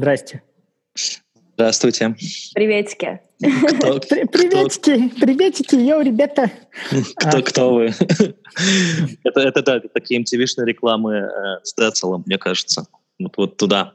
Здрасте. Здравствуйте. Приветики. Кто, приветики, приветики, йоу, ребята. Кто, а. кто вы? это, это, да, такие MTV-шные рекламы э, с Децелом, мне кажется. Вот, вот туда.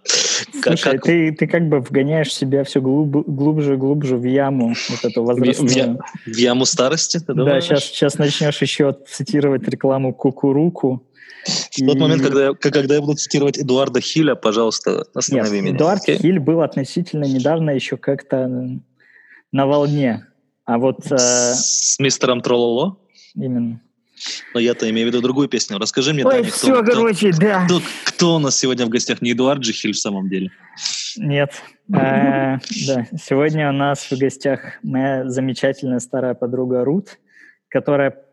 Слушай, как, Ты, ты как бы вгоняешь себя все глуб, глубже и глубже в яму, вот эту возрастную. В, в, в яму старости, ты думаешь? Да, сейчас, сейчас начнешь еще цитировать рекламу Кукуруку. В тот момент, когда, когда я буду цитировать Эдуарда Хиля, пожалуйста, останови Нет, меня. Эдуард okay? Хиль был относительно недавно еще как-то на волне. А вот... Э... С мистером Трололо? Именно. Но я-то имею в виду другую песню. Расскажи мне, Ой, кто, все, кто, короче, кто, да. Кто, кто у нас сегодня в гостях? Не Эдуард же Хиль в самом деле? Нет. Э, да, сегодня у нас в гостях моя замечательная старая подруга Рут, которая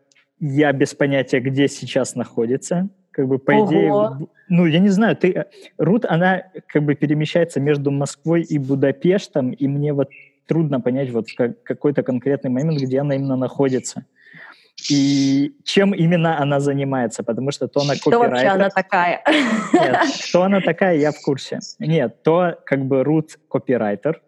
я без понятия, где сейчас находится. Как бы, по Ого. идее, ну, я не знаю, ты, Рут, она как бы перемещается между Москвой и Будапештом, и мне вот трудно понять вот в какой-то конкретный момент, где она именно находится. И чем именно она занимается, потому что то она копирайтер... Кто вообще она такая? Нет, кто она такая, я в курсе. Нет, то как бы Рут копирайтер,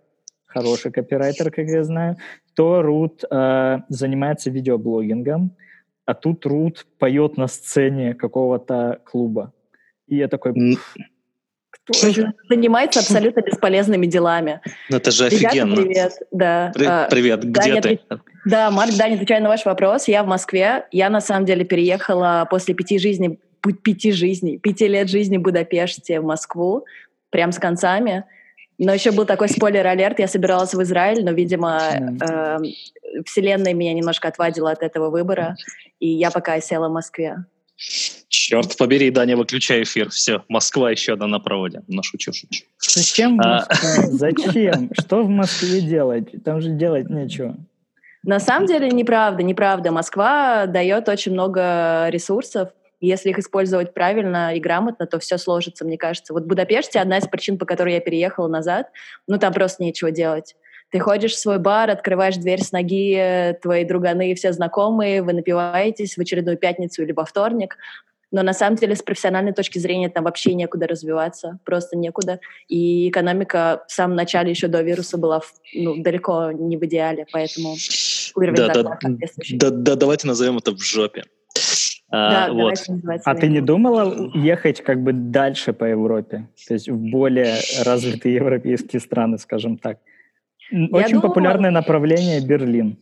хороший копирайтер, как я знаю, то Рут э, занимается видеоблогингом, а тут Рут поет на сцене какого-то клуба. И я такой... Кто занимается абсолютно бесполезными делами. Ну, это же Ребята, офигенно. привет. Да. При- а, привет, где Даня, ты? Да, Марк, Даня, отвечаю на ваш вопрос. Я в Москве. Я, на самом деле, переехала после пяти жизней, пяти жизней, пяти лет жизни в Будапеште в Москву, прям с концами. Но еще был такой спойлер-алерт, я собиралась в Израиль, но, видимо, э, вселенная меня немножко отвадила от этого выбора, и я пока села в Москве. Черт побери, Даня, выключай эфир. Все, Москва еще одна на проводе. Ну, шучу, шучу. Зачем а... Зачем? Что в Москве делать? Там же делать нечего. На самом деле неправда, неправда. Москва дает очень много ресурсов. Если их использовать правильно и грамотно, то все сложится, мне кажется. Вот в Будапеште одна из причин, по которой я переехала назад, ну там просто нечего делать. Ты ходишь в свой бар, открываешь дверь с ноги, твои друганы и все знакомые, вы напиваетесь в очередную пятницу или во вторник, но на самом деле с профессиональной точки зрения там вообще некуда развиваться, просто некуда. И экономика в самом начале еще до вируса была ну, далеко не в идеале, поэтому уровень да, да, да, да, давайте назовем это в жопе. А, да, вот. А ты не думала ехать как бы дальше по Европе, то есть в более развитые европейские страны, скажем так? Очень думала... популярное направление Берлин.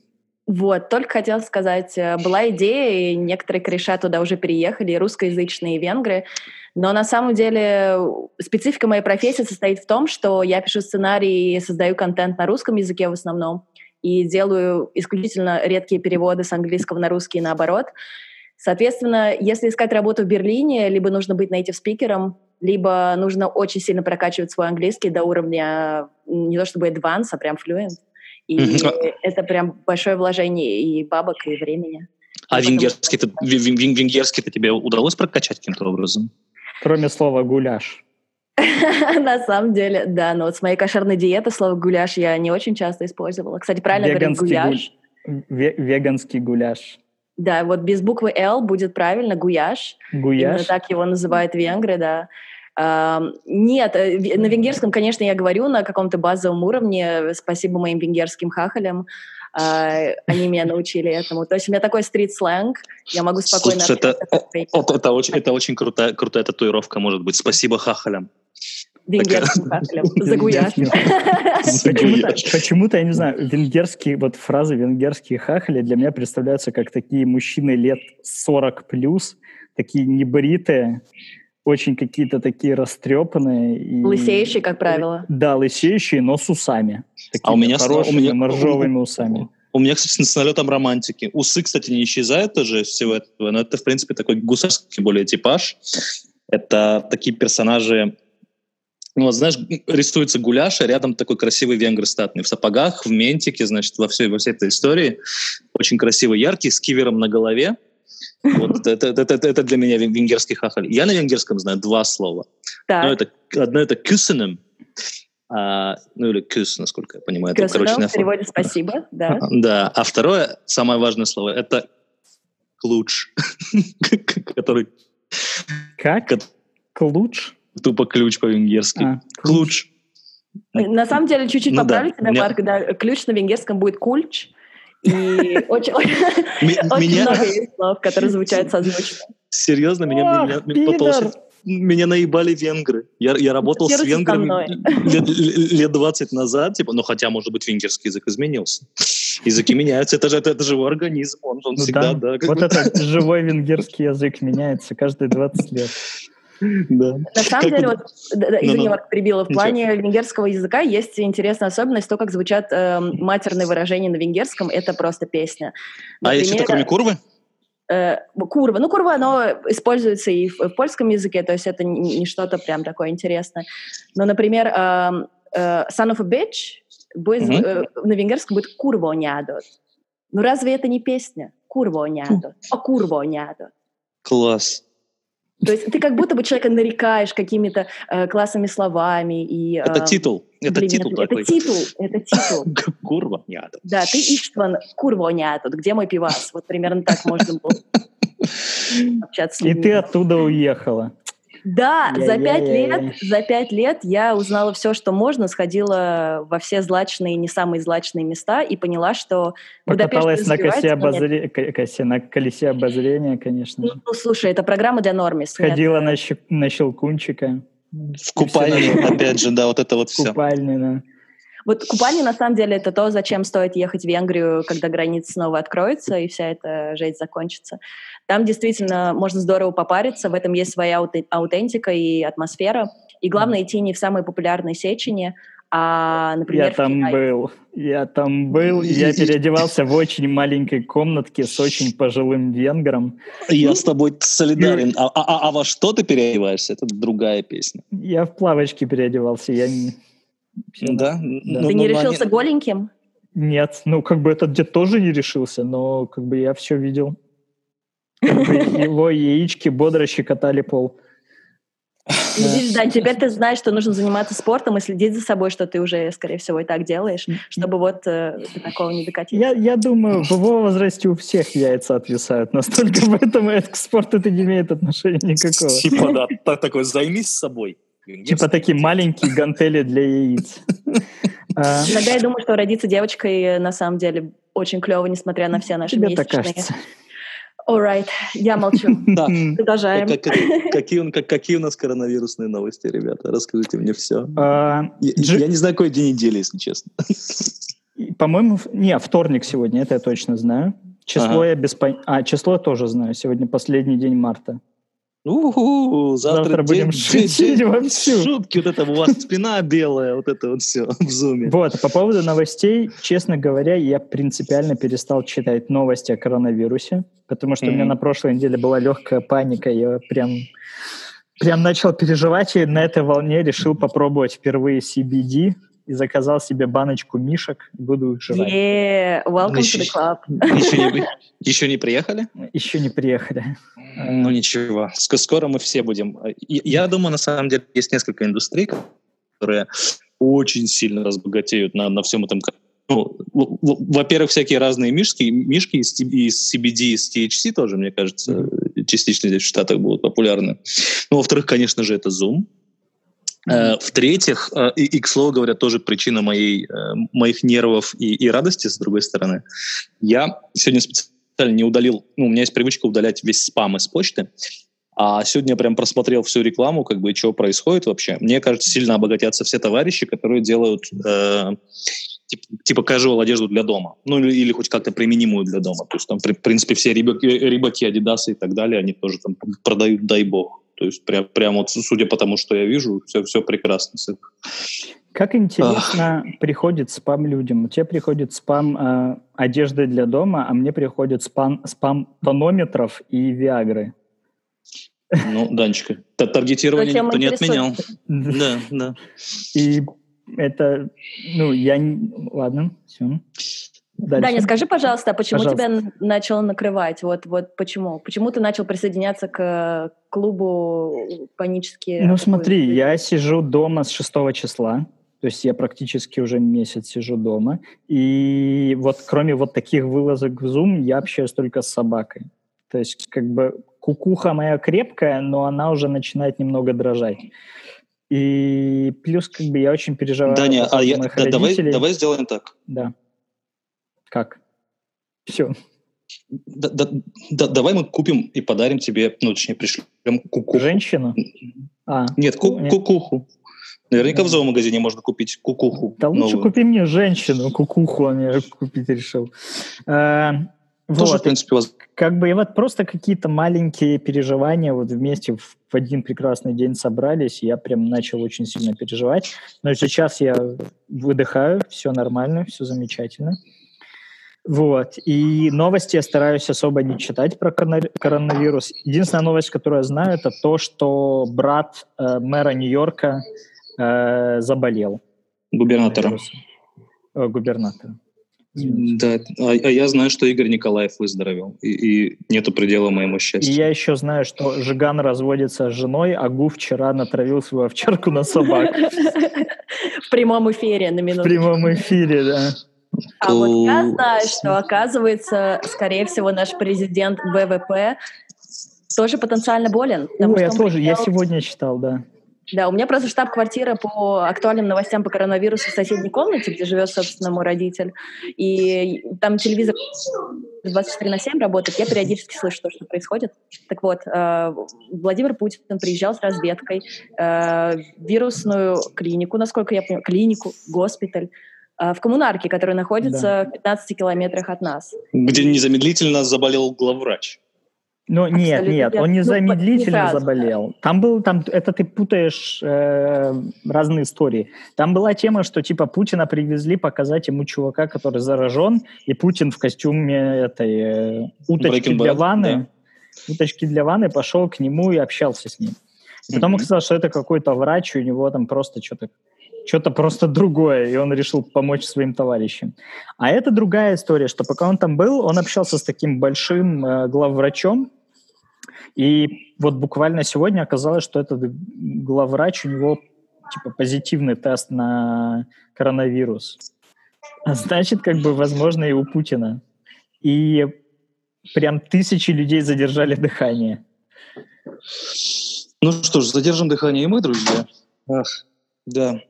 Вот, только хотела сказать, э, была идея, и некоторые кореша туда уже переехали, русскоязычные венгры, но на самом деле специфика моей профессии состоит в том, что я пишу сценарий и создаю контент на русском языке в основном, и делаю исключительно редкие переводы с английского на русский и наоборот. Соответственно, если искать работу в Берлине, либо нужно быть native спикером, либо нужно очень сильно прокачивать свой английский до уровня не то чтобы advanced, а прям fluent. И mm-hmm. это прям большое вложение и бабок, и времени. А и венгерский, то венгерский-то тебе удалось прокачать каким-то образом? Кроме слова «гуляш». На самом деле, да. Но вот с моей кошерной диеты слово «гуляш» я не очень часто использовала. Кстати, правильно говорить «гуляш». Веганский гуляш. Да, вот без буквы «Л» будет правильно «гуяш». Гуяш? Именно так его называют венгры, да. Нет, э, на венгерском, конечно, я говорю на каком-то базовом уровне. Спасибо моим венгерским хахалям. А, они меня научили этому. То есть у меня такой стрит-сленг, я могу спокойно... Слушай, это, это, это, очень, это очень крутая, крутая татуировка может быть. Спасибо хахалям. Венгерским хахалям. За гуяш. Почему-то, я не знаю, венгерские, вот фразы венгерские хахали для меня представляются как такие мужчины лет 40 плюс, такие небритые, очень какие-то такие растрепанные. И... Лысеющие, как правило. Да, лысеющие, но с усами. Такими а у меня хорошими, у меня, моржовыми усами. У меня, кстати, с налетом романтики. Усы, кстати, не исчезают тоже из всего этого, но это, в принципе, такой гусарский более типаж. Это такие персонажи, ну, вот, знаешь, рисуется гуляш, а рядом такой красивый венгр статный в сапогах, в ментике, значит, во всей, во всей этой истории. Очень красивый, яркий, с кивером на голове. Вот это, это, это, это для меня венгерский хахаль. Я на венгерском знаю два слова. Так. Одно это, одно это кюсенем, а, ну или кюс, насколько я понимаю. Это, короче, в переводе спасибо, да. Да, а второе, самое важное слово, это ключ, который... Как? Ключ? Тупо ключ по-венгерски. А, ключ. На самом деле, чуть-чуть ну, поправлю да. тебя, Марк, да, ключ на венгерском будет кульч, и очень, много есть слов, которые звучат созвучно. Серьезно, меня, меня, наебали венгры. Я, я работал с венграми лет, лет 20 назад, типа, ну хотя, может быть, венгерский язык изменился. Языки меняются, это же это, это живой организм, он, он ну, всегда, да. да вот бы... этот живой венгерский язык меняется каждые 20 лет. Да. На самом как деле, вот, да, извини, Марк, перебила, в плане венгерского языка есть интересная особенность, то, как звучат э, матерные выражения на венгерском, это просто песня. Например, а есть что-то кроме курвы? Э, курва. Ну, курва, оно используется и в, в польском языке, то есть это не, не что-то прям такое интересное. Но, например, э, э, son of a bitch будет, mm-hmm. э, на венгерском будет курво нядот. Ну, разве это не песня? Курво нядот. А курво нядот. Класс. То есть ты как будто бы человека нарекаешь какими-то э, классными словами. И, э, это титул. Это блин, титул это, такой. Это титул. Это титул. Курва няту. Да, ты Иштван, курва няту. Где мой пивас? Вот примерно так можно было общаться И ты оттуда уехала. Да, я, за пять лет, я. за пять лет я узнала все, что можно, сходила во все злачные, не самые злачные места и поняла, что Покаталась на косе, обозре... косе, на колесе обозрения, конечно. Ну, ну, слушай, это программа для нормис. Сходила на, щ... на щелкунчика. В купальне, опять же, да, вот это вот все. Купальне, да. Вот купание, на самом деле, это то, зачем стоит ехать в Венгрию, когда границы снова откроются и вся эта жесть закончится. Там действительно можно здорово попариться, в этом есть своя аутентика и атмосфера. И главное идти не в самые популярные сечени, а, например, я там был, я там был, я переодевался в очень маленькой комнатке с очень пожилым венгром. Я с тобой солидарен. А, а, а во что ты переодеваешься? Это другая песня. Я в плавочке переодевался. Я не... Да? да. Ну, ты не ну, решился они... голеньким? Нет, ну как бы этот дед тоже не решился, но как бы я все видел. Его яички бодро щекотали пол. Видишь, да, теперь ты знаешь, что нужно заниматься спортом и следить за собой, что ты уже, скорее всего, и так делаешь, чтобы вот э, до такого не докатиться. Я, я думаю, в его возрасте у всех яйца отвисают настолько, поэтому это к спорту это не имеет отношения никакого. Типа, да, такой, займись собой. Типа такие маленькие гантели для яиц. А. Иногда я думаю, что родиться девочкой на самом деле очень клево, несмотря на все наши месячные. Alright, я молчу. Да. Продолжаем. Как, как, какие, как, какие у нас коронавирусные новости, ребята? Расскажите мне все. А, я, G... я не знаю, какой день недели, если честно. По-моему, не, вторник сегодня, это я точно знаю. Число ага. я без пон... А, число я тоже знаю. Сегодня последний день марта. У-ху, завтра, завтра будем шутить день, вовсю. Шутки, вот это у вас спина белая, вот это вот все в зуме. Вот, по поводу новостей, честно говоря, я принципиально перестал читать новости о коронавирусе, потому что mm-hmm. у меня на прошлой неделе была легкая паника, я прям, прям начал переживать, и на этой волне решил попробовать впервые CBD, и заказал себе баночку мишек, буду их жевать. Yeah, welcome еще, to the club. Еще не, еще не приехали? Еще не приехали. Ну ничего, скоро мы все будем. Я думаю, на самом деле, есть несколько индустрий, которые очень сильно разбогатеют на, на всем этом ну, во-первых, всякие разные мишки, мишки из, из CBD, из THC тоже, мне кажется, mm-hmm. частично здесь в Штатах будут популярны. Ну, во-вторых, конечно же, это Zoom. Э, в-третьих, э, и, и, к слову говоря, тоже причина моей, э, моих нервов и, и радости, с другой стороны, я сегодня специально не удалил, ну, у меня есть привычка удалять весь спам из почты, а сегодня я прям просмотрел всю рекламу, как бы, что происходит вообще. Мне кажется, сильно обогатятся все товарищи, которые делают э, типа, типа casual одежду для дома. Ну, или, или хоть как-то применимую для дома. То есть там, в принципе, все рибаки, рибаки, адидасы и так далее, они тоже там продают, дай бог. То есть прям, прям вот, судя по тому, что я вижу, все, все прекрасно с их. Как интересно Ах. приходит спам людям. У тебя приходит спам э, одежды для дома, а мне приходит спам, спам тонометров и виагры. Ну, Данечка, таргетирование никто не отменял. Да, да. И это, ну, я... Ладно, все. Дальше. Даня, скажи, пожалуйста, а почему пожалуйста. тебя начало накрывать? Вот, вот почему? Почему ты начал присоединяться к клубу панически? Ну, смотри, я сижу дома с 6 числа, то есть я практически уже месяц сижу дома, и вот кроме вот таких вылазок в Zoom я общаюсь только с собакой. То есть как бы кукуха моя крепкая, но она уже начинает немного дрожать. И плюс, как бы, я очень переживаю. Даня, а я, да, давай, давай сделаем так. Да. Как? Все. Да, да, да, давай мы купим и подарим тебе, ну, точнее, пришлем кукуху. Женщину? А, нет, ку- нет. кукуху. Наверняка да. в зоомагазине можно купить кукуху. Да новую. лучше купи мне женщину, кукуху, а не купить решил. А, Тоже, вот, в принципе, воз... Как бы и вот просто какие-то маленькие переживания вот вместе в, один прекрасный день собрались, я прям начал очень сильно переживать. Но сейчас я выдыхаю, все нормально, все замечательно. Вот. И новости я стараюсь особо не читать про коронавирус. Единственная новость, которую я знаю, это то, что брат э, мэра Нью-Йорка э, заболел. Губернатора. Э, губернатора. Да, а, а я знаю, что Игорь Николаев выздоровел, и, и нету предела моему счастью. И я еще знаю, что Жиган разводится с женой, а Гу вчера натравил свою овчарку на собак. В прямом эфире, на минуту. В прямом эфире, да. А вот я знаю, что, оказывается, скорее всего, наш президент ВВП тоже потенциально болен. Ой, я тоже, я сегодня читал, да. Да, у меня просто штаб-квартира по актуальным новостям по коронавирусу в соседней комнате, где живет, собственно, мой родитель. И там телевизор 24 на 7 работает, я периодически слышу то, что происходит. Так вот, э, Владимир Путин приезжал с разведкой э, вирусную клинику, насколько я понимаю, клинику, госпиталь, в коммунарке, которая находится да. в 15 километрах от нас. Где незамедлительно заболел главврач. Ну нет, нет, он незамедлительно ну, не заболел. Там был, там, это ты путаешь э, разные истории. Там была тема, что типа Путина привезли показать ему чувака, который заражен, и Путин в костюме этой э, уточки Breaking для Bad, ванны, да. уточки для ванны пошел к нему и общался с ним. И потом mm-hmm. оказалось, что это какой-то врач, и у него там просто что-то что-то просто другое, и он решил помочь своим товарищам. А это другая история, что пока он там был, он общался с таким большим э, главврачом, и вот буквально сегодня оказалось, что этот главврач, у него типа позитивный тест на коронавирус. А значит, как бы, возможно, и у Путина. И прям тысячи людей задержали дыхание. Ну что ж, задержим дыхание и мы, друзья. Ах, да.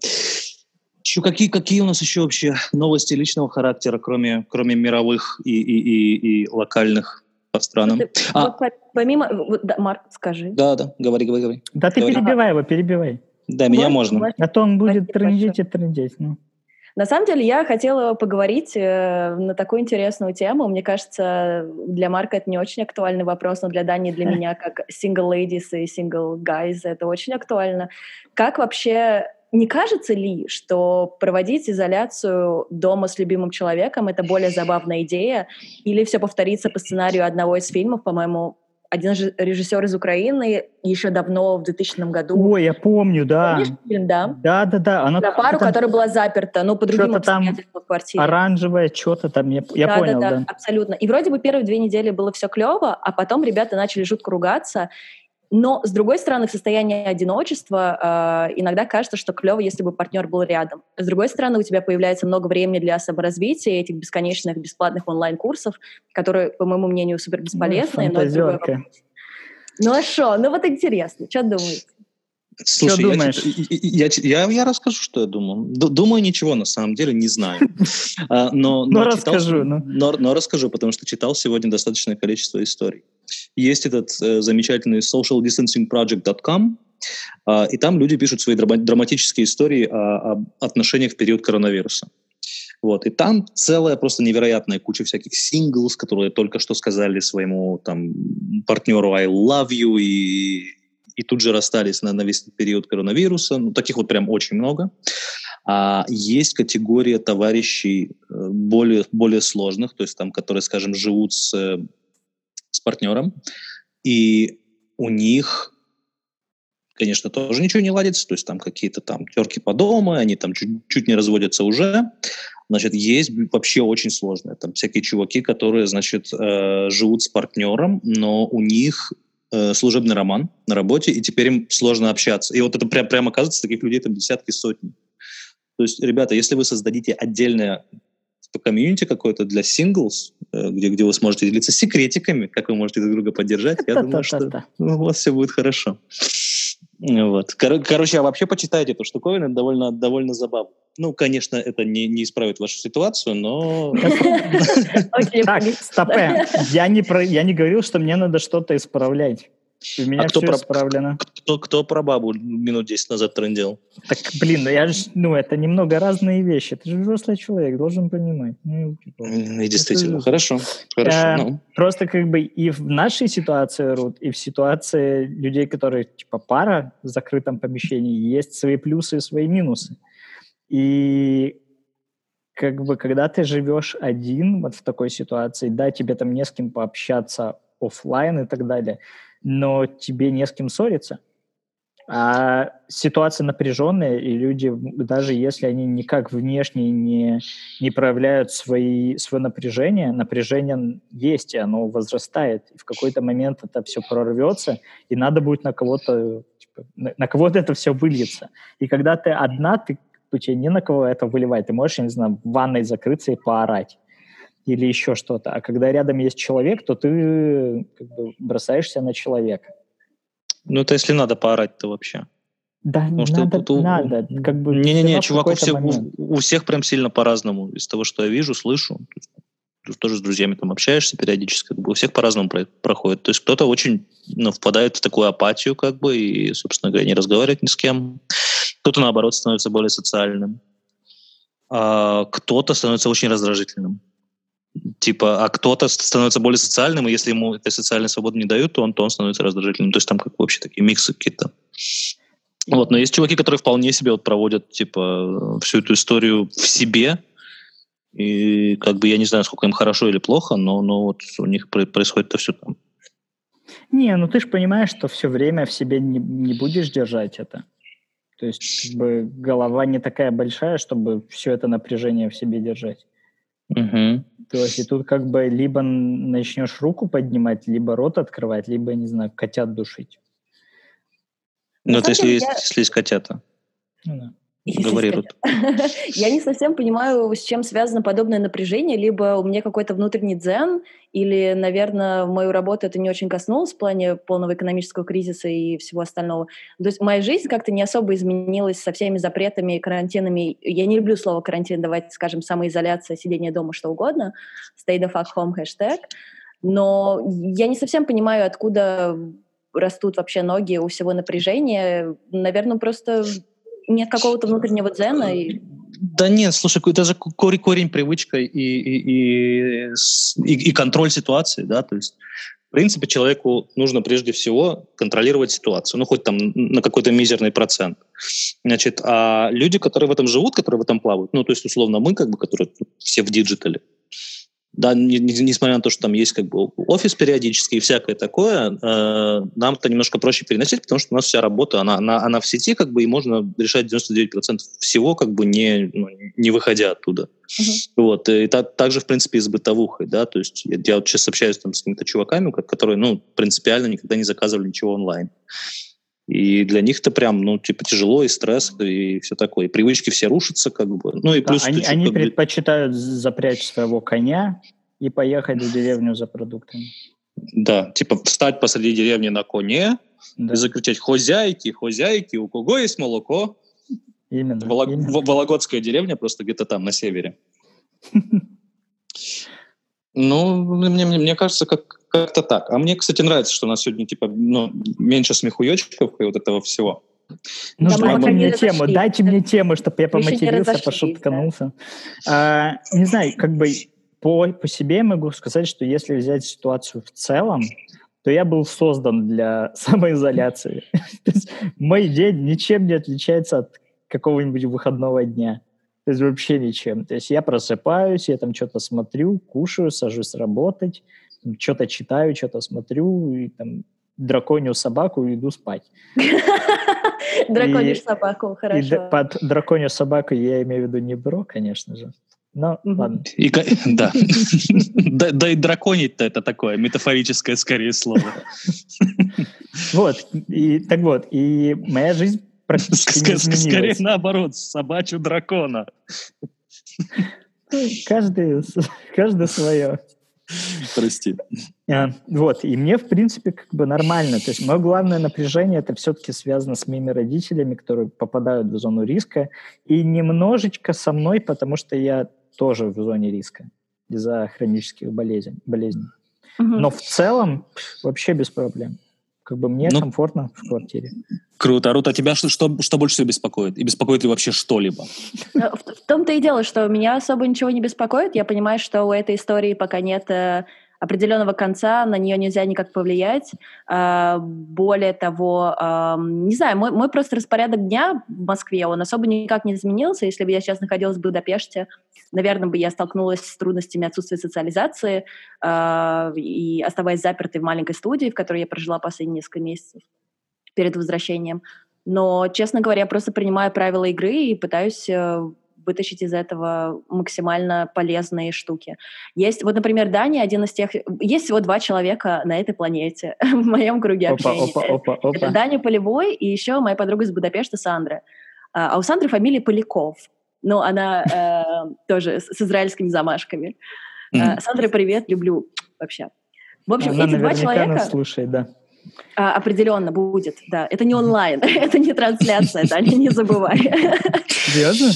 Еще какие, какие у нас еще вообще новости личного характера, кроме, кроме мировых и, и, и, и локальных по странам? Ты, а, вот, помимо... Вот, да, Марк, скажи. Да, да, говори, говори, говори. Да ты говори. перебивай его, перебивай. Да, меня можно. А то он будет трындеть и трындеть. Ну. На самом деле я хотела поговорить э, на такую интересную тему. Мне кажется, для Марка это не очень актуальный вопрос, но для Дани, для меня, как single ladies и single guys, это очень актуально. Как вообще не кажется ли, что проводить изоляцию дома с любимым человеком — это более забавная идея? Или все повторится по сценарию одного из фильмов, по-моему, один режиссер из Украины еще давно, в 2000 году. Ой, я помню, да. Помнишь фильм, да? Да, да, да. Она, На пару, там, которая была заперта, ну, по другим обстоятельствам в квартире. Оранжевое, что-то там, я, я да, понял, да, да. да. абсолютно. И вроде бы первые две недели было все клево, а потом ребята начали жутко ругаться, но, с другой стороны, в состоянии одиночества э, иногда кажется, что клево, если бы партнер был рядом. С другой стороны, у тебя появляется много времени для саморазвития, этих бесконечных бесплатных онлайн-курсов, которые, по моему мнению, супер бесполезные. Ну, но ну а что? Ну вот интересно, что думаете? Слушай, что думаешь? Я, я, я, я расскажу, что я думаю. Думаю, ничего на самом деле не знаю. А, но, но, но расскажу. Но. Но, но расскажу, потому что читал сегодня достаточное количество историй. Есть этот э, замечательный socialdistancingproject.com, э, и там люди пишут свои драматические истории о, о отношениях в период коронавируса. Вот. И там целая просто невероятная куча всяких синглс, которые только что сказали своему там, партнеру «I love you», и, и тут же расстались на, на весь период коронавируса. Ну, таких вот прям очень много. А есть категория товарищей э, более, более сложных, то есть там, которые, скажем, живут с с партнером, и у них, конечно, тоже ничего не ладится, то есть там какие-то там терки по дому, они там чуть, чуть не разводятся уже, значит, есть вообще очень сложные, там всякие чуваки, которые, значит, э, живут с партнером, но у них э, служебный роман на работе, и теперь им сложно общаться. И вот это прям, прям оказывается, таких людей там десятки, сотни. То есть, ребята, если вы создадите отдельное комьюнити какое-то для синглс, э, где, где вы сможете делиться секретиками, как вы можете друг друга поддержать, я думаю, что у вас все будет хорошо. Вот. Кор- короче, а вообще почитайте эту штуковину, это довольно, довольно забавно. Ну, конечно, это не, не исправит вашу ситуацию, но... Так, стопе. Я не, про, я не говорил, что мне надо что-то исправлять. У меня а кто про, исправлено. Кто, кто про бабу минут 10 назад трендил? Так, блин, ну я же, ну, это немного разные вещи. Ты же взрослый человек, должен понимать. Ну, типа, И действительно, это- хорошо. хорошо Э, ну. Просто как бы и в нашей ситуации, Рут, и в ситуации людей, которые типа пара в закрытом помещении, есть свои плюсы и свои минусы. И как бы когда ты живешь один вот в такой ситуации, да, тебе там не с кем пообщаться оффлайн и так далее, но тебе не с кем ссориться. А ситуация напряженная, и люди, даже если они никак внешне не, не проявляют свои, свое напряжение, напряжение есть, и оно возрастает. И в какой-то момент это все прорвется, и надо будет на кого-то, типа, на, на кого-то это все выльется. И когда ты одна, ты, у тебя не на кого это выливать. Ты можешь, я не знаю, в ванной закрыться и поорать или еще что-то. А когда рядом есть человек, то ты как бы, бросаешься на человека. Ну, это если надо поорать-то вообще. Да, Потому что надо, у- надо. Как бы Не-не-не, чувак, у всех, у, у всех прям сильно по-разному. Из того, что я вижу, слышу. То тоже с друзьями там общаешься периодически. как бы У всех по-разному про- проходит. То есть кто-то очень ну, впадает в такую апатию, как бы, и, собственно говоря, не разговаривает ни с кем. Кто-то, наоборот, становится более социальным. А кто-то становится очень раздражительным. Типа, а кто-то становится более социальным, и если ему этой социальной свободы не дают, то он, то он становится раздражительным. То есть там как вообще такие миксы какие-то. Вот, но есть чуваки, которые вполне себе вот проводят, типа, всю эту историю в себе, и как бы я не знаю, сколько им хорошо или плохо, но, но вот у них про- происходит это все там. Не, ну ты же понимаешь, что все время в себе не, не будешь держать это. То есть как бы голова не такая большая, чтобы все это напряжение в себе держать. Мгм. То есть и тут как бы либо начнешь руку поднимать, либо рот открывать, либо, я не знаю, котят душить. Ну, это если деле есть, если есть котята. Ну да. Говори, Рут. Я не совсем понимаю, с чем связано подобное напряжение. Либо у меня какой-то внутренний дзен, или, наверное, в мою работу это не очень коснулось в плане полного экономического кризиса и всего остального. То есть моя жизнь как-то не особо изменилась со всеми запретами, карантинами. Я не люблю слово карантин, давайте скажем, самоизоляция, сидение дома, что угодно. Stay the fuck home хэштег. Но я не совсем понимаю, откуда растут вообще ноги у всего напряжения. Наверное, просто нет какого-то внутреннего дзена. И... Да нет, слушай, это же корень, корень привычка и, и, и, и, и контроль ситуации, да, то есть в принципе человеку нужно прежде всего контролировать ситуацию, ну хоть там на какой-то мизерный процент. Значит, а люди, которые в этом живут, которые в этом плавают, ну то есть условно мы, как бы, которые все в диджитале, да, не- не- несмотря на то, что там есть как бы офис периодически и всякое такое, э, нам это немножко проще переносить, потому что у нас вся работа, она, она, она в сети, как бы, и можно решать 99% всего, как бы не, ну, не выходя оттуда. Вот, и та- также, в принципе, и с бытовухой, да, то есть я, я вот сейчас общаюсь там с какими-то чуваками, ко- которые, ну, принципиально никогда не заказывали ничего онлайн. И для них это прям, ну, типа, тяжело, и стресс, и все такое. И привычки все рушатся, как бы. Ну, и Да, плюс... они, ты они предпочитают запрячь своего коня и поехать в деревню за продуктами. Да, типа встать посреди деревни на коне Да, и закричать «Хозяйки, хозяйки, у кого есть молоко?» именно. Воло- именно. Во- Вологодская деревня просто где-то там, на севере. Ну, мне, мне, мне кажется, как, как-то так. А мне, кстати, нравится, что у нас сегодня, типа, ну, меньше смехуёчков и вот этого всего. Ну, Да, дайте мне тему, дайте мне тему, чтобы я разошлись, пошутканулся. А, не знаю, как бы по, по себе могу сказать, что если взять ситуацию в целом, то я был создан для самоизоляции. То есть Мой день ничем не отличается от какого-нибудь выходного дня. То есть вообще ничем. То есть я просыпаюсь, я там что-то смотрю, кушаю, сажусь работать, что-то читаю, что-то смотрю, и там драконью собаку и иду спать. Драконишь собаку, хорошо. под драконью собаку я имею в виду не бро, конечно же. Но Мгм. ладно. И, да. да. Да и драконить-то это такое метафорическое скорее слово. Вот, и так вот, и моя жизнь практически не Скорее наоборот, собачью дракона. Ну, Каждый, каждый свое. Прости. А, вот, и мне, в принципе, как бы нормально. То есть мое главное напряжение это все-таки связано с моими родителями, которые попадают в зону риска, и немножечко со мной, потому что я тоже в зоне риска из-за хронических болезней. болезней. Угу. Но в целом вообще без проблем. Как бы мне ну, комфортно в квартире. Круто. Рут, а тебя что, что, что больше всего беспокоит? И беспокоит ли вообще что-либо? В, в том-то и дело, что меня особо ничего не беспокоит. Я понимаю, что у этой истории пока нет э, определенного конца, на нее нельзя никак повлиять. А, более того, не знаю, мой, мой просто распорядок дня в Москве, он особо никак не изменился. Если бы я сейчас находилась в Будапеште, наверное, бы я столкнулась с трудностями отсутствия социализации а, и оставаясь запертой в маленькой студии, в которой я прожила последние несколько месяцев перед возвращением. Но, честно говоря, я просто принимаю правила игры и пытаюсь э, вытащить из этого максимально полезные штуки. Есть, вот, например, Дани один из тех... Есть всего два человека на этой планете в моем круге опа, общения. Опа, опа, опа. Это Даня Полевой и еще моя подруга из Будапешта Сандра. А, а у Сандры фамилия Поляков. Ну, она э, тоже с, с израильскими замашками. Mm. Сандра, привет, люблю вообще. В общем, она эти два человека... Нас слушает, да. А, определенно будет, да. Это не онлайн, это не трансляция, Даня, не забывай. Серьезно?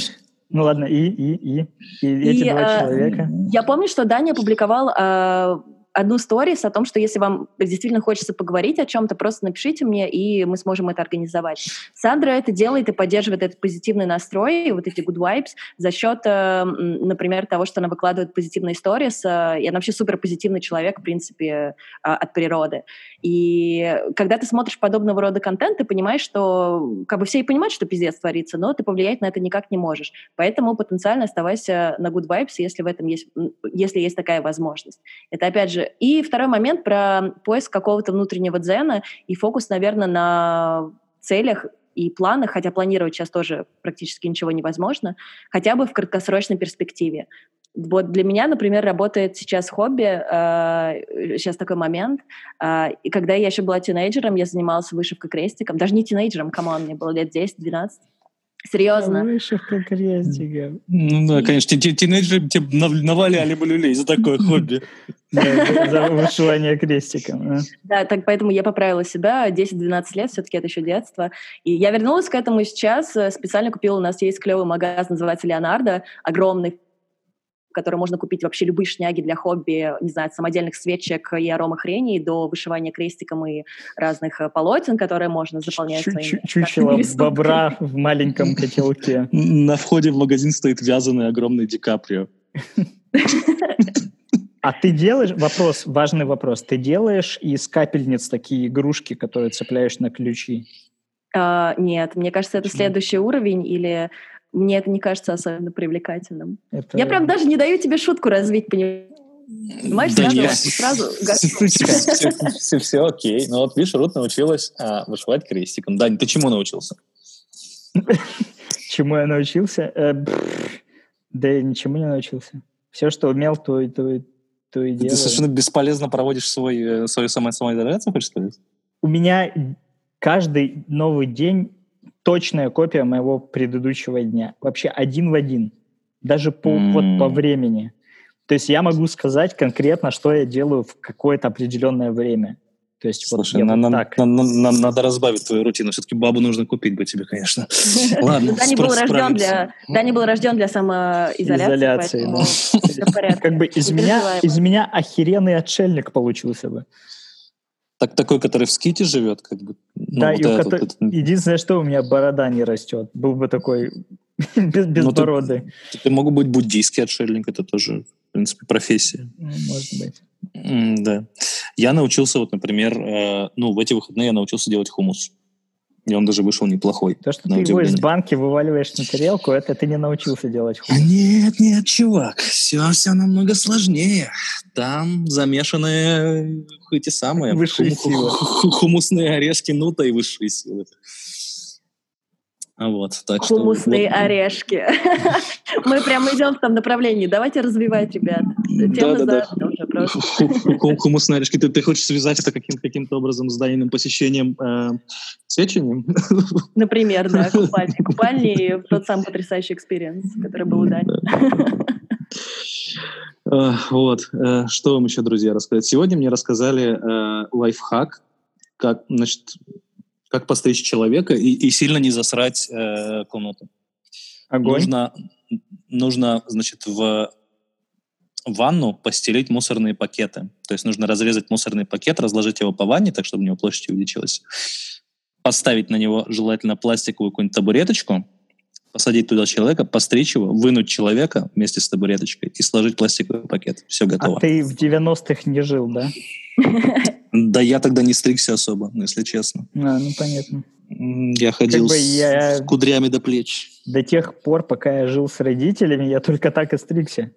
Ну ладно, и, и, и, и эти и, два э, человека. Я помню, что Даня опубликовал э, одну сторис о том, что если вам действительно хочется поговорить о чем-то, просто напишите мне, и мы сможем это организовать. Сандра это делает и поддерживает этот позитивный настрой, вот эти good vibes, за счет, э, например, того, что она выкладывает позитивные сторис, э, и она вообще супер позитивный человек, в принципе, э, от природы. И когда ты смотришь подобного рода контент, ты понимаешь, что как бы все и понимают, что пиздец творится, но ты повлиять на это никак не можешь. Поэтому потенциально оставайся на good vibes, если в этом есть, если есть такая возможность. Это, опять же, и второй момент про поиск какого-то внутреннего дзена и фокус, наверное, на целях и планах, хотя планировать сейчас тоже практически ничего невозможно, хотя бы в краткосрочной перспективе. Вот для меня, например, работает сейчас хобби, э, сейчас такой момент, э, и когда я еще была тинейджером, я занималась вышивкой крестиком, даже не тинейджером, come on, мне было лет 10-12, Серьезно. Вышивка крестиком. Ну да, конечно, тинейджеры тебе наваляли бы люлей за такое хобби. За вышивание крестиком. Да, так поэтому я поправила себя. 10-12 лет, все-таки это еще детство. И я вернулась к этому сейчас. Э, специально купила, у нас есть клевый магазин, называется Леонардо, огромный, которой можно купить вообще любые шняги для хобби, не знаю, от самодельных свечек и аромахрений до вышивания крестиком и разных э, полотен, которые можно заполнять Чу своими... Чучело бобра в маленьком котелке. На входе в магазин стоит вязаный огромный Ди Каприо. А ты делаешь, вопрос, важный вопрос, ты делаешь из капельниц такие игрушки, которые цепляешь на ключи? Uh, нет, мне кажется, это следующий уровень, или мне это не кажется особенно привлекательным. Это... Я прям даже не даю тебе шутку развить, понимаешь? Да сразу, нет. сразу все, все, все окей. Ну вот видишь, Рут научилась а, вышивать крестиком. Дань, ты чему научился? Чему я научился? Э, да ничему не научился. Все, что умел, то, то, то и делаю. Ты совершенно бесполезно проводишь свой, э, свою самоизоляцию, хочешь сказать? У меня каждый новый день точная копия моего предыдущего дня. Вообще один в один. Даже по, mm. вот по времени. То есть я могу сказать конкретно, что я делаю в какое-то определенное время. То есть Слушай, вот на, вот на, так. На, на, на, надо разбавить твою рутину. Все-таки бабу нужно купить бы тебе, конечно. Ладно, Дани был рожден для Дани был рожден для самоизоляции. Изоляции, Как бы из меня, из меня охеренный отшельник получился бы. Так, такой, который в ските живет, как бы. Ну, да, вот и этот, который... этот... единственное, что у меня борода не растет. Был бы такой без, без ну, бороды. Ты, ты мог быть буддийский отшельник, это тоже, в принципе, профессия. Ну, может быть. Mm, да. Я научился, вот, например, э, ну, в эти выходные я научился делать хумус. И он даже вышел неплохой. То, что ты его из банки вываливаешь на тарелку, это ты не научился делать хумус. Нет, нет, чувак, все, все намного сложнее. Там замешаны эти самые высшие хум, силы. хумусные орешки нута и высшие силы. Вот, так Хумусные что, орешки. Мы прямо идем в том направлении. Давайте развивать, ребят. Тема да, да, да. Хумусные орешки. Ты, ты хочешь связать это каким, каким-то образом с Даниным посещением э, свечением? Например, да, купальни. Купальни и тот самый потрясающий experience, который был у Дани. Вот. Что вам еще, друзья, рассказать? Сегодня мне рассказали лайфхак, как, значит, как постричь человека и, и сильно не засрать э, комнату. Огонь. Нужно, нужно, значит, в ванну постелить мусорные пакеты. То есть нужно разрезать мусорный пакет, разложить его по ванне, так, чтобы у него площадь увеличилась. Поставить на него желательно пластиковую какую-нибудь табуреточку, посадить туда человека, постричь его, вынуть человека вместе с табуреточкой и сложить пластиковый пакет. Все готово. А ты в 90-х не жил, да? Да я тогда не стригся особо, если честно. А, ну понятно. Я ходил как бы я... с кудрями до плеч. До тех пор, пока я жил с родителями, я только так и стригся.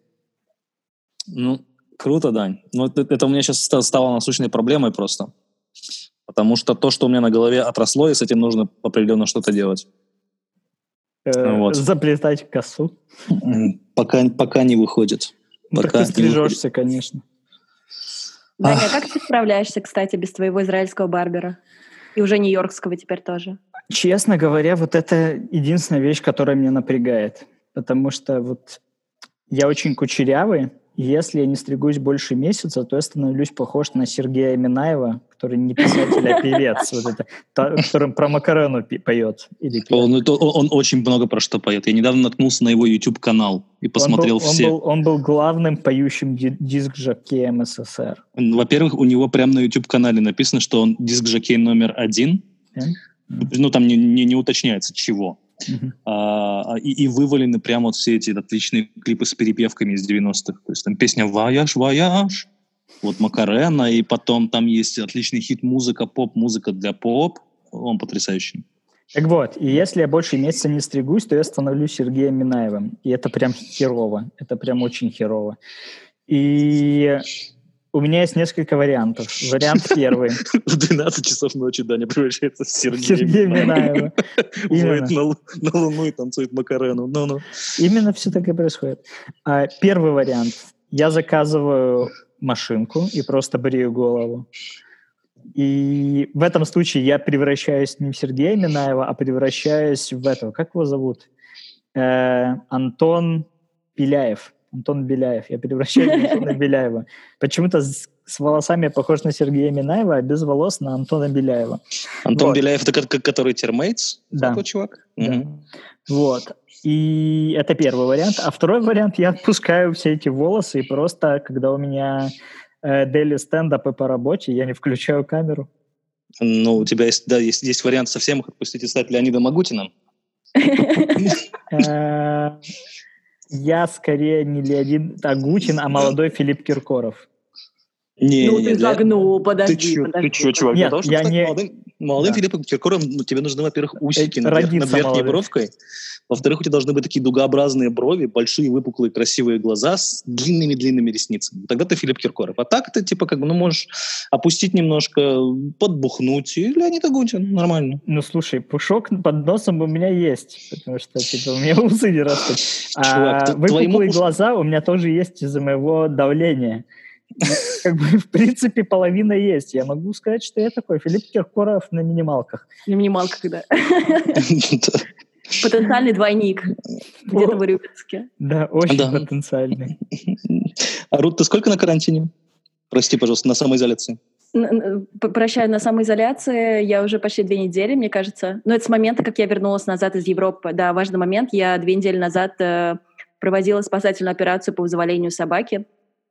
Ну, круто, Дань. Ну, это, это у меня сейчас стало насущной проблемой просто. Потому что то, что у меня на голове отросло, и с этим нужно определенно что-то делать. Э, вот. Заплетать косу? Пока, пока не выходит. Ну, пока так ты стрижешься, конечно. Даня, а как ты справляешься, кстати, без твоего израильского барбера? И уже нью-йоркского теперь тоже. Честно говоря, вот это единственная вещь, которая меня напрягает. Потому что вот я очень кучерявый, если я не стригусь больше месяца, то я становлюсь похож на Сергея Минаева, который не писатель, а певец, вот это, который про Макарену поет. Или он, он, он очень много про что поет. Я недавно наткнулся на его YouTube-канал и посмотрел он был, все. Он был, он был главным поющим диск-жокеем СССР. Во-первых, у него прямо на YouTube-канале написано, что он диск-жокей номер один. Ну, там не, не, не уточняется, чего. Uh-huh. А, и, и вывалены прямо вот все эти отличные клипы с перепевками из 90-х. То есть там песня «Вояж, вояж», вот Макарена, и потом там есть отличный хит музыка, поп-музыка для поп. Он потрясающий. Так вот, и если я больше месяца не стригусь, то я становлюсь Сергеем Минаевым. И это прям херово. Это прям очень херово. И у меня есть несколько вариантов. Вариант первый. В 12 часов ночи Даня превращается в Сергея Сергея Минаева. Воет на, на Луну и танцует Макарену. Ну -ну. Именно все так и происходит. А, первый вариант. Я заказываю машинку и просто брею голову. И в этом случае я превращаюсь не в Сергея Минаева, а превращаюсь в этого, как его зовут? Э, Антон Беляев. Антон Беляев. Я превращаюсь в Антона Беляева. Почему-то с, с волосами я похож на Сергея Минаева, а без волос на Антона Беляева. Антон вот. Беляев, это как, который термейтс? Да. Такой чувак? Да. Угу. Вот. И это первый вариант. А второй вариант, я отпускаю все эти волосы, и просто, когда у меня э, дели стендапы по работе, я не включаю камеру. Ну, у тебя есть, да, есть, есть вариант совсем их отпустить и стать Леонидом Агутиным. Э, я скорее не Леонид Агутин, а молодой Филипп Киркоров. Не, ну, ты загнул, подожди, ты чё, подожди. Ты чё, чувак, Нет, для того, я не... молодым, молодым да. Филиппом Киркоровым ну, тебе нужны, во-первых, усики над, над верхней бровкой, во-вторых, у тебя должны быть такие дугообразные брови, большие, выпуклые, красивые глаза с длинными-длинными ресницами. Тогда ты Филипп Киркоров. А так ты, типа, как бы, ну, можешь опустить немножко, подбухнуть, и Леонид Агутин, нормально. Ну, слушай, пушок под носом у меня есть, потому что, типа, у меня усы не растут. А Чувак, выпуклые твоему... глаза у меня тоже есть из-за моего давления как бы, в принципе, половина есть. Я могу сказать, что я такой Филипп Киркоров на минималках. На минималках, да. Потенциальный двойник где-то в Урюпинске. Да, очень потенциальный. А, Рут, ты сколько на карантине? Прости, пожалуйста, на самоизоляции. Прощаю, на самоизоляции я уже почти две недели, мне кажется. Но это с момента, как я вернулась назад из Европы. Да, важный момент. Я две недели назад э, проводила спасательную операцию по вызволению собаки.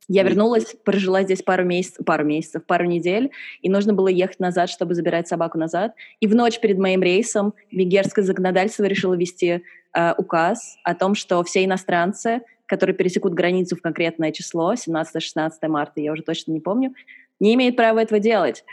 Я вернулась, прожила здесь пару месяцев, пару месяцев, пару недель, и нужно было ехать назад, чтобы забирать собаку назад. И в ночь перед моим рейсом венгерское законодательство решило ввести э, указ о том, что все иностранцы, которые пересекут границу в конкретное число, 17-16 марта, я уже точно не помню, не имеют права этого делать.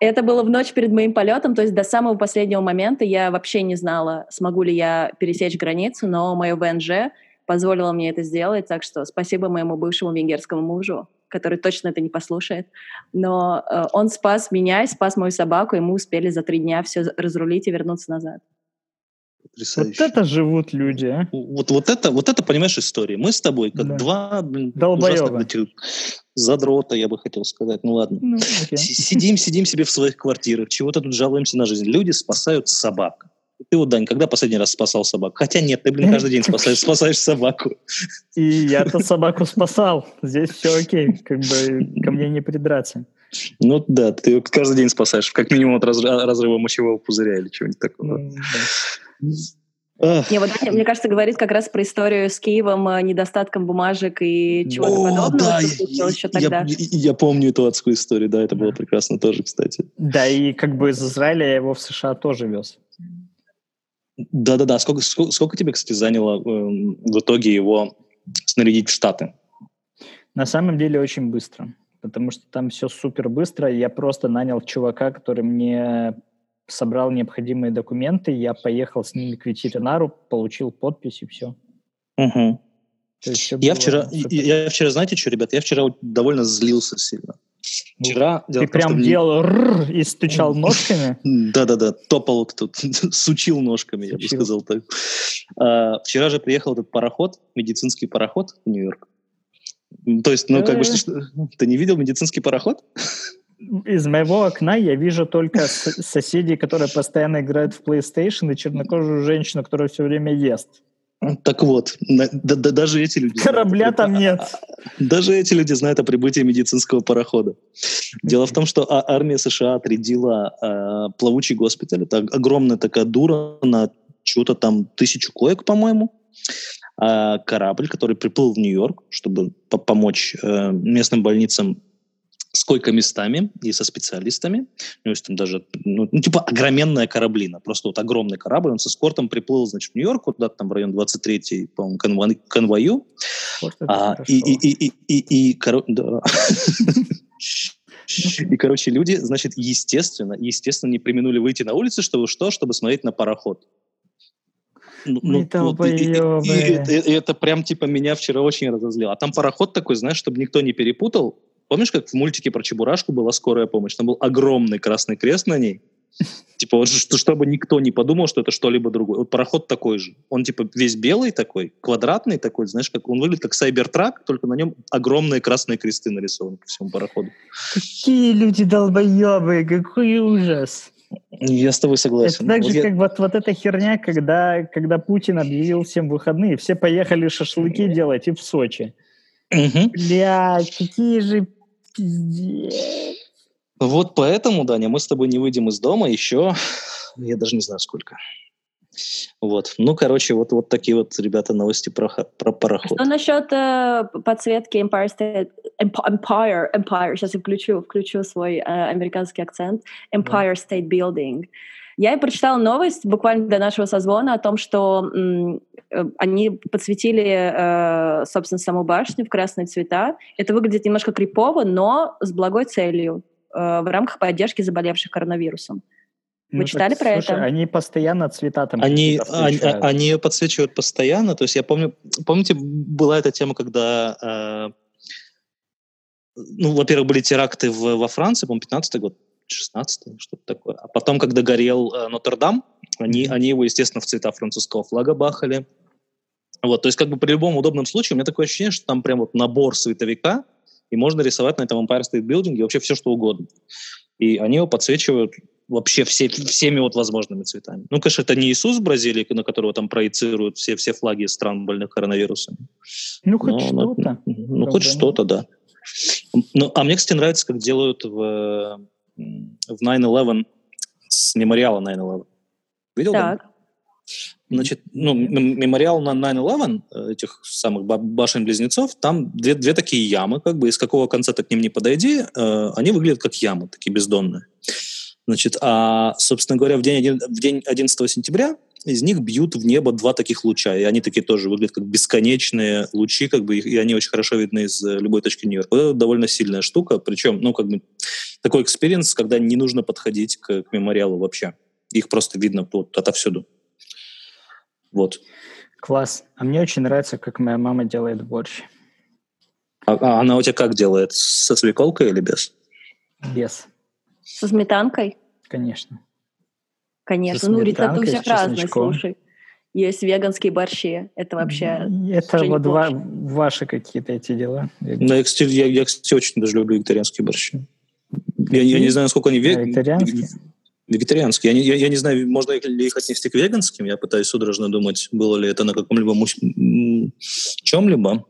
Это было в ночь перед моим полетом, то есть до самого последнего момента я вообще не знала, смогу ли я пересечь границу, но мое ВНЖ позволила мне это сделать, так что спасибо моему бывшему венгерскому мужу, который точно это не послушает. Но э, он спас меня, спас мою собаку, и мы успели за три дня все разрулить и вернуться назад. Потрясающе. Вот это живут люди, а? Вот, вот, это, вот это, понимаешь, история. Мы с тобой, как да. два блин, задрота, я бы хотел сказать. Ну ладно. Ну, сидим, сидим себе в своих квартирах, чего-то тут жалуемся на жизнь. Люди спасают собак. Ты вот, Дань, когда последний раз спасал собаку? Хотя нет, ты, блин, каждый день спасаешь, спасаешь собаку. И я-то собаку спасал. Здесь все окей, как бы ко мне не придраться. Ну да, ты каждый день спасаешь, как минимум от разрыва мочевого пузыря или чего-нибудь такого. Не, вот мне кажется, говорит как раз про историю с Киевом, э, недостатком бумажек и чего-то подобного, да, что еще тогда. Я, я помню эту адскую историю, да, это было прекрасно тоже, кстати. Да, и как бы из Израиля я его в США тоже вез. Да-да-да, сколько, сколько, сколько тебе, кстати, заняло э, в итоге его снарядить в Штаты? На самом деле очень быстро, потому что там все супер быстро. Я просто нанял чувака, который мне собрал необходимые документы, я поехал с ними к ветеринару, получил подпись и все. Угу. я вчера, я, я вчера, знаете что, ребят, я вчера довольно злился сильно. Вчера Ты том, прям делал р и стучал ножками? Да-да-да, топал тут, сучил ножками, я бы сказал так. А, вчера же приехал этот пароход, медицинский пароход в Нью-Йорк. То есть, ну, как бы, что, ты не видел медицинский пароход? из моего окна я вижу только соседей, которые постоянно играют в PlayStation, и чернокожую женщину, которая все время ест. Так вот, да, да, даже эти люди... Корабля знают, там нет. Даже эти люди знают о прибытии медицинского парохода. Дело в том, что а, армия США отрядила э, плавучий госпиталь. Это огромная такая дура на чего-то там тысячу коек, по-моему. А корабль, который приплыл в Нью-Йорк, чтобы помочь э, местным больницам с койко-местами и со специалистами. То есть там даже, ну, ну, типа огроменная кораблина, просто вот огромный корабль, он со скортом приплыл, значит, в Нью-Йорк, куда-то там в район 23-й, по-моему, конво... конвою. А, и, и, и, и, и, и, коро... да. И, короче, люди, значит, естественно, естественно, не применули выйти на улицу, чтобы что? Чтобы смотреть на пароход. Ну, ну, вот, и, и, и, и это прям типа меня вчера очень разозлило. А там пароход такой, знаешь, чтобы никто не перепутал, Помнишь, как в мультике про Чебурашку была скорая помощь? Там был огромный красный крест на ней. Типа, вот, чтобы никто не подумал, что это что-либо другое. Вот пароход такой же. Он, типа, весь белый такой, квадратный такой, знаешь, как он выглядит как Сайбертрак, только на нем огромные красные кресты нарисованы по всему пароходу. Какие люди долбоебы, какой ужас. Я с тобой согласен. Это так же, вот как вот, вот эта херня, когда, когда Путин объявил всем выходные, все поехали шашлыки делать и в Сочи. Угу. Блядь, какие же Пиздец. Вот поэтому, Даня, мы с тобой не выйдем из дома еще, я даже не знаю сколько. Вот. Ну, короче, вот, вот такие вот, ребята, новости про, про пароход. Что насчет э, подсветки Empire State... Empire, Empire, сейчас я включу, включу свой э, американский акцент. Empire State Building. Я и прочитала новость буквально до нашего созвона о том, что э, они подсветили, э, собственно, саму башню в красные цвета. Это выглядит немножко крипово, но с благой целью э, в рамках поддержки заболевших коронавирусом. Вы ну, читали так, про слушай, это? Они постоянно цвета там они, они, они ее подсвечивают постоянно. То есть я помню, помните, была эта тема, когда, э, ну, во-первых, были теракты в, во Франции, по-моему, 15 год, 16 что-то такое. А потом, когда горел э, Нотр-Дам, они, mm-hmm. они его, естественно, в цвета французского флага бахали. Вот, то есть как бы при любом удобном случае у меня такое ощущение, что там прям вот набор световика, и можно рисовать на этом Empire State Building вообще все, что угодно. И они его подсвечивают вообще все, всеми вот возможными цветами. Ну, конечно, это не Иисус в Бразилии, на которого там проецируют все, все флаги стран, больных коронавирусом. Ну, хоть что-то. Ну, хоть что-то, да. Ну, а мне, кстати, нравится, как делают в в 9-11 с мемориала 9-11. Видел? Так. Да? Значит, ну, мемориал на 9-11, э, этих самых башен-близнецов, там две, две такие ямы, как бы, из какого конца ты к ним не подойди, э, они выглядят как ямы, такие бездонные. Значит, а, собственно говоря, в день, в день 11 сентября из них бьют в небо два таких луча, и они такие тоже выглядят как бесконечные лучи, как бы, и они очень хорошо видны из э, любой точки Нью-Йорка. Это довольно сильная штука, причем, ну, как бы, такой experience, когда не нужно подходить к, к мемориалу вообще. Их просто видно вот отовсюду. Вот. Класс. А мне очень нравится, как моя мама делает борщ. А, а она у тебя как делает? Со свеколкой или без? Без. Со сметанкой? Конечно. Конечно. Ну, рецепты у всех разные, слушай. Есть веганские борщи. Это вообще... Это вот ва- ваши какие-то эти дела. Ну, я, кстати, я, я, кстати, очень даже люблю вегетарианские борщи. Я, я не знаю, насколько они веганские. Вегетарианские. Я не, я, я не знаю, можно ли их отнести к веганским. Я пытаюсь судорожно думать, было ли это на каком-либо муж... чем-либо.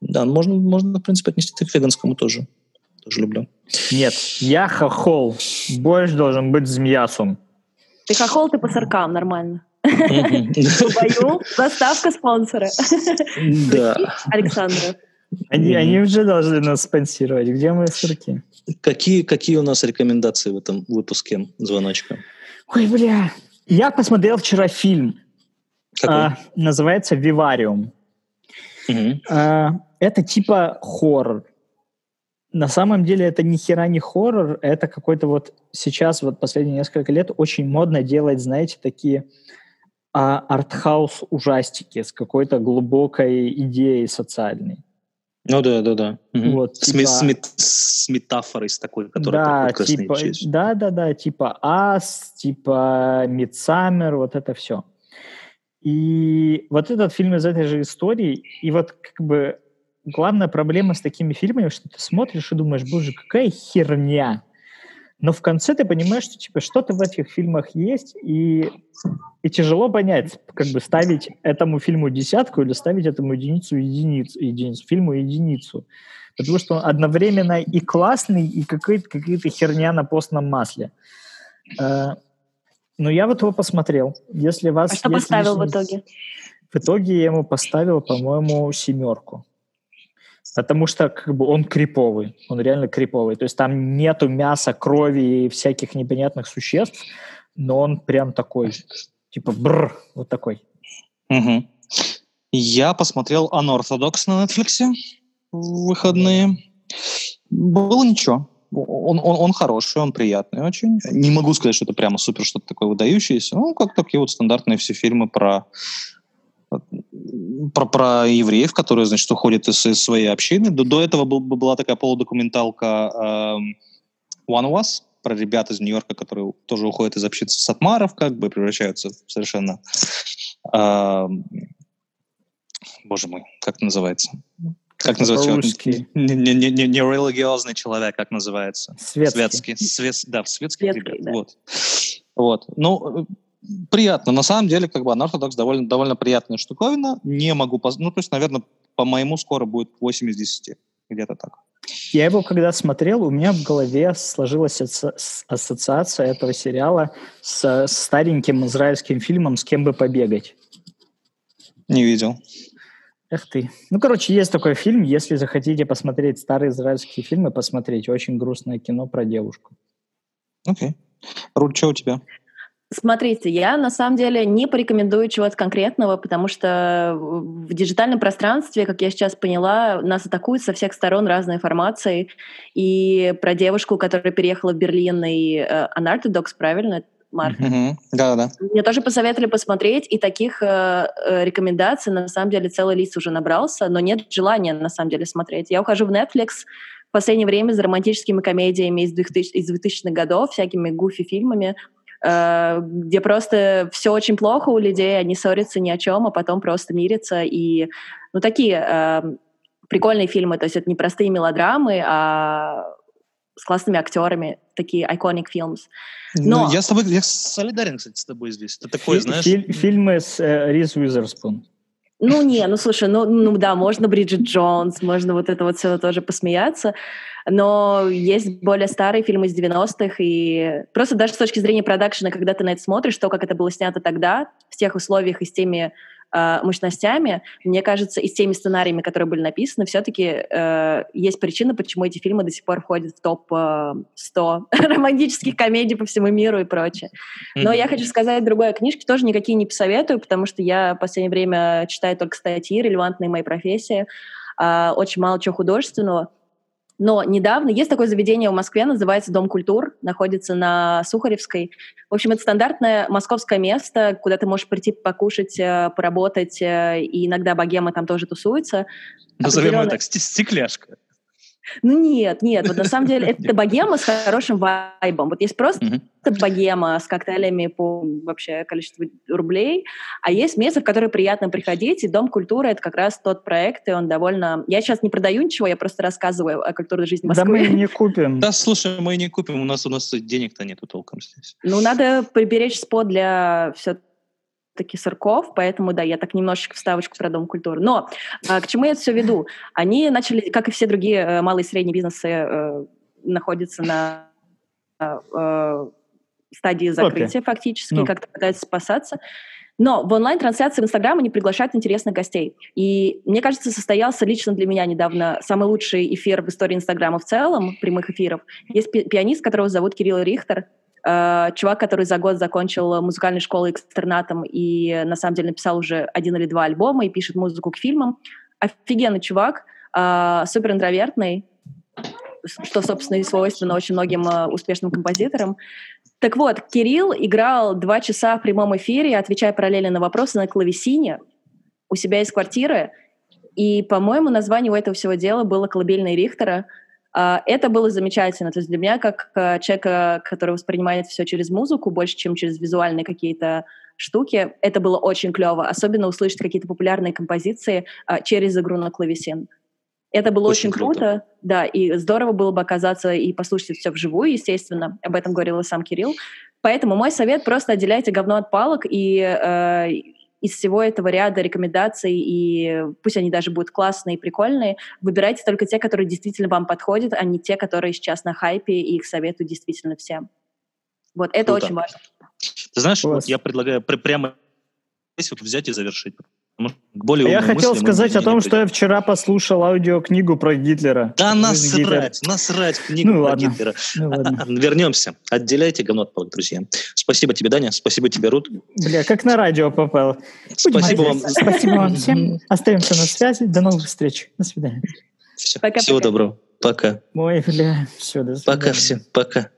Да, можно, можно, в принципе, отнести это к веганскому тоже. Тоже люблю. Нет, я хохол. Больше должен быть змеясом. Ты хохол, ты по соркам, нормально. Бою, заставка спонсора. Да. Александра. Они, они уже должны нас спонсировать. Где мои сырки? Какие, какие у нас рекомендации в этом выпуске звоночка? Ой, бля. Я посмотрел вчера фильм. А, называется «Вивариум». Угу. А, это типа хоррор. На самом деле это ни хера не хоррор, это какой-то вот сейчас, вот последние несколько лет очень модно делать, знаете, такие а, артхаус ужастики с какой-то глубокой идеей социальной. Ну да, да, да. Вот, с, типа... с, мет... с метафорой с такой, которая да, типа, да, да, да, типа Ас, типа Мидсаммер, вот это все. И вот этот фильм из этой же истории, и вот как бы главная проблема с такими фильмами, что ты смотришь и думаешь, боже, какая херня. Но в конце ты понимаешь, что типа что-то в этих фильмах есть, и, и тяжело понять, как бы ставить этому фильму десятку или ставить этому единицу единицу, единицу фильму единицу. Потому что он одновременно и классный, и какая-то какая херня на постном масле. Э, но я вот его посмотрел. Если вас а что поставил лишний... в итоге? В итоге я ему поставил, по-моему, семерку. Потому что как бы он криповый, он реально криповый. То есть там нету мяса, крови и всяких непонятных существ, но он прям такой, типа бр, вот такой. Угу. Я посмотрел Unorthodox на Netflix в выходные. Было ничего. Он, он, он хороший, он приятный очень. Не могу сказать, что это прямо супер что-то такое выдающееся. Ну, как такие вот стандартные все фильмы про про, про евреев, которые, значит, уходят из, из своей общины. До, до этого был, была такая полудокументалка э, One of Us, про ребят из Нью-Йорка, которые тоже уходят из общины Сатмаров, как бы превращаются в совершенно... Э, боже мой, как это называется? Как называется? Русский. Не, не, не, не, не религиозный человек, как называется? Светский. Светский. Свет, да, светский, светский ребят. да. Вот. вот. Ну, приятно. На самом деле, как бы Unorthodox довольно, довольно приятная штуковина. Не могу... Поз... Ну, то есть, наверное, по моему скоро будет 8 из 10. Где-то так. Я его когда смотрел, у меня в голове сложилась ассоциация этого сериала с стареньким израильским фильмом «С кем бы побегать». Не видел. Эх ты. Ну, короче, есть такой фильм. Если захотите посмотреть старые израильские фильмы, посмотрите. Очень грустное кино про девушку. Окей. Okay. Руль, что у тебя? Смотрите, я на самом деле не порекомендую чего-то конкретного, потому что в диджитальном пространстве, как я сейчас поняла, нас атакуют со всех сторон разной информацией. И про девушку, которая переехала в Берлин и uh, Unorthodox, правильно, Марк? Mm-hmm. Да, да. Мне тоже посоветовали посмотреть, и таких э, э, рекомендаций на самом деле целый лист уже набрался, но нет желания на самом деле смотреть. Я ухожу в Netflix в последнее время за романтическими комедиями из 2000, из 2000-х годов, всякими гуфи-фильмами, где просто все очень плохо у людей, они ссорятся ни о чем, а потом просто мирятся. И, ну, такие э, прикольные фильмы, то есть это не простые мелодрамы, а с классными актерами, такие iconic films. Ну, Но... Ну, я с тобой, я солидарен, кстати, с тобой здесь. Это такой, Фи- знаешь... Фи- фильмы с э, Риз Уизерспун. Ну, не, ну, слушай, ну, ну да, можно Бриджит Джонс, можно вот это вот все тоже посмеяться, но есть более старые фильмы из 90-х, и просто даже с точки зрения продакшена, когда ты на это смотришь, то, как это было снято тогда, в тех условиях и с теми э, мощностями, мне кажется, и с теми сценариями, которые были написаны, все-таки э, есть причина, почему эти фильмы до сих пор входят в топ-100 э, романтических комедий по всему миру и прочее. Но mm-hmm. я хочу сказать другое. Книжки тоже никакие не посоветую, потому что я в последнее время читаю только статьи, релевантные моей профессии, э, очень мало чего художественного. Но недавно есть такое заведение в Москве, называется Дом культур, находится на Сухаревской. В общем, это стандартное московское место, куда ты можешь прийти покушать, э, поработать, э, и иногда богема там тоже тусуется. Назовем его так, стекляшка. Ну нет, нет, вот на самом деле это богема с хорошим вайбом. Вот есть просто богема с коктейлями по вообще количеству рублей, а есть место, в которое приятно приходить, и Дом культуры — это как раз тот проект, и он довольно... Я сейчас не продаю ничего, я просто рассказываю о культурной жизни Москвы. Да мы не купим. Да, слушай, мы не купим, у нас у нас денег-то нету толком здесь. Ну, надо приберечь спот для все таки Сырков, поэтому, да, я так немножечко вставочку про Дом культуры. Но а, к чему я это все веду? Они начали, как и все другие э, малые и средние бизнесы, э, находятся на э, стадии закрытия okay. фактически, ну. как-то пытаются спасаться. Но в онлайн-трансляции в Инстаграм они приглашают интересных гостей. И мне кажется, состоялся лично для меня недавно самый лучший эфир в истории Инстаграма в целом, прямых эфиров. Есть пи- пианист, которого зовут Кирилл Рихтер, Э, чувак, который за год закончил музыкальную школу экстернатом и на самом деле написал уже один или два альбома и пишет музыку к фильмам. Офигенный чувак, э, супер интровертный, что, собственно, и свойственно очень многим э, успешным композиторам. Так вот, Кирилл играл два часа в прямом эфире, отвечая параллельно на вопросы на клавесине у себя из квартиры. И, по-моему, название у этого всего дела было «Колыбельная Рихтера», это было замечательно. То есть для меня, как э, человека, который воспринимает все через музыку больше, чем через визуальные какие-то штуки, это было очень клево. Особенно услышать какие-то популярные композиции а, через игру на клавесин. Это было очень, очень круто. круто, да, и здорово было бы оказаться и послушать все вживую, естественно. Об этом говорил и сам Кирилл. Поэтому мой совет просто отделяйте говно от палок и э, из всего этого ряда рекомендаций, и пусть они даже будут классные и прикольные, выбирайте только те, которые действительно вам подходят, а не те, которые сейчас на хайпе, и их советую действительно всем. Вот, это Круто. очень важно. Ты знаешь, вот я предлагаю прямо здесь вот взять и завершить. Более я хотел сказать о том, что я вчера послушал аудиокнигу про Гитлера. Да насрать, Гитлер. насрать книгу ну, про ладно. Гитлера. Ну, ладно. Вернемся. Отделяйте говно от палок, друзья. Спасибо тебе, Даня. Спасибо тебе, Рут. Бля, как на радио попал. Спасибо вам. Спасибо вам всем. Остаемся на связи. До новых встреч. До свидания. Все. Пока, Всего пока. доброго. Пока. Ой, бля, все, до свидания. Пока все. Пока.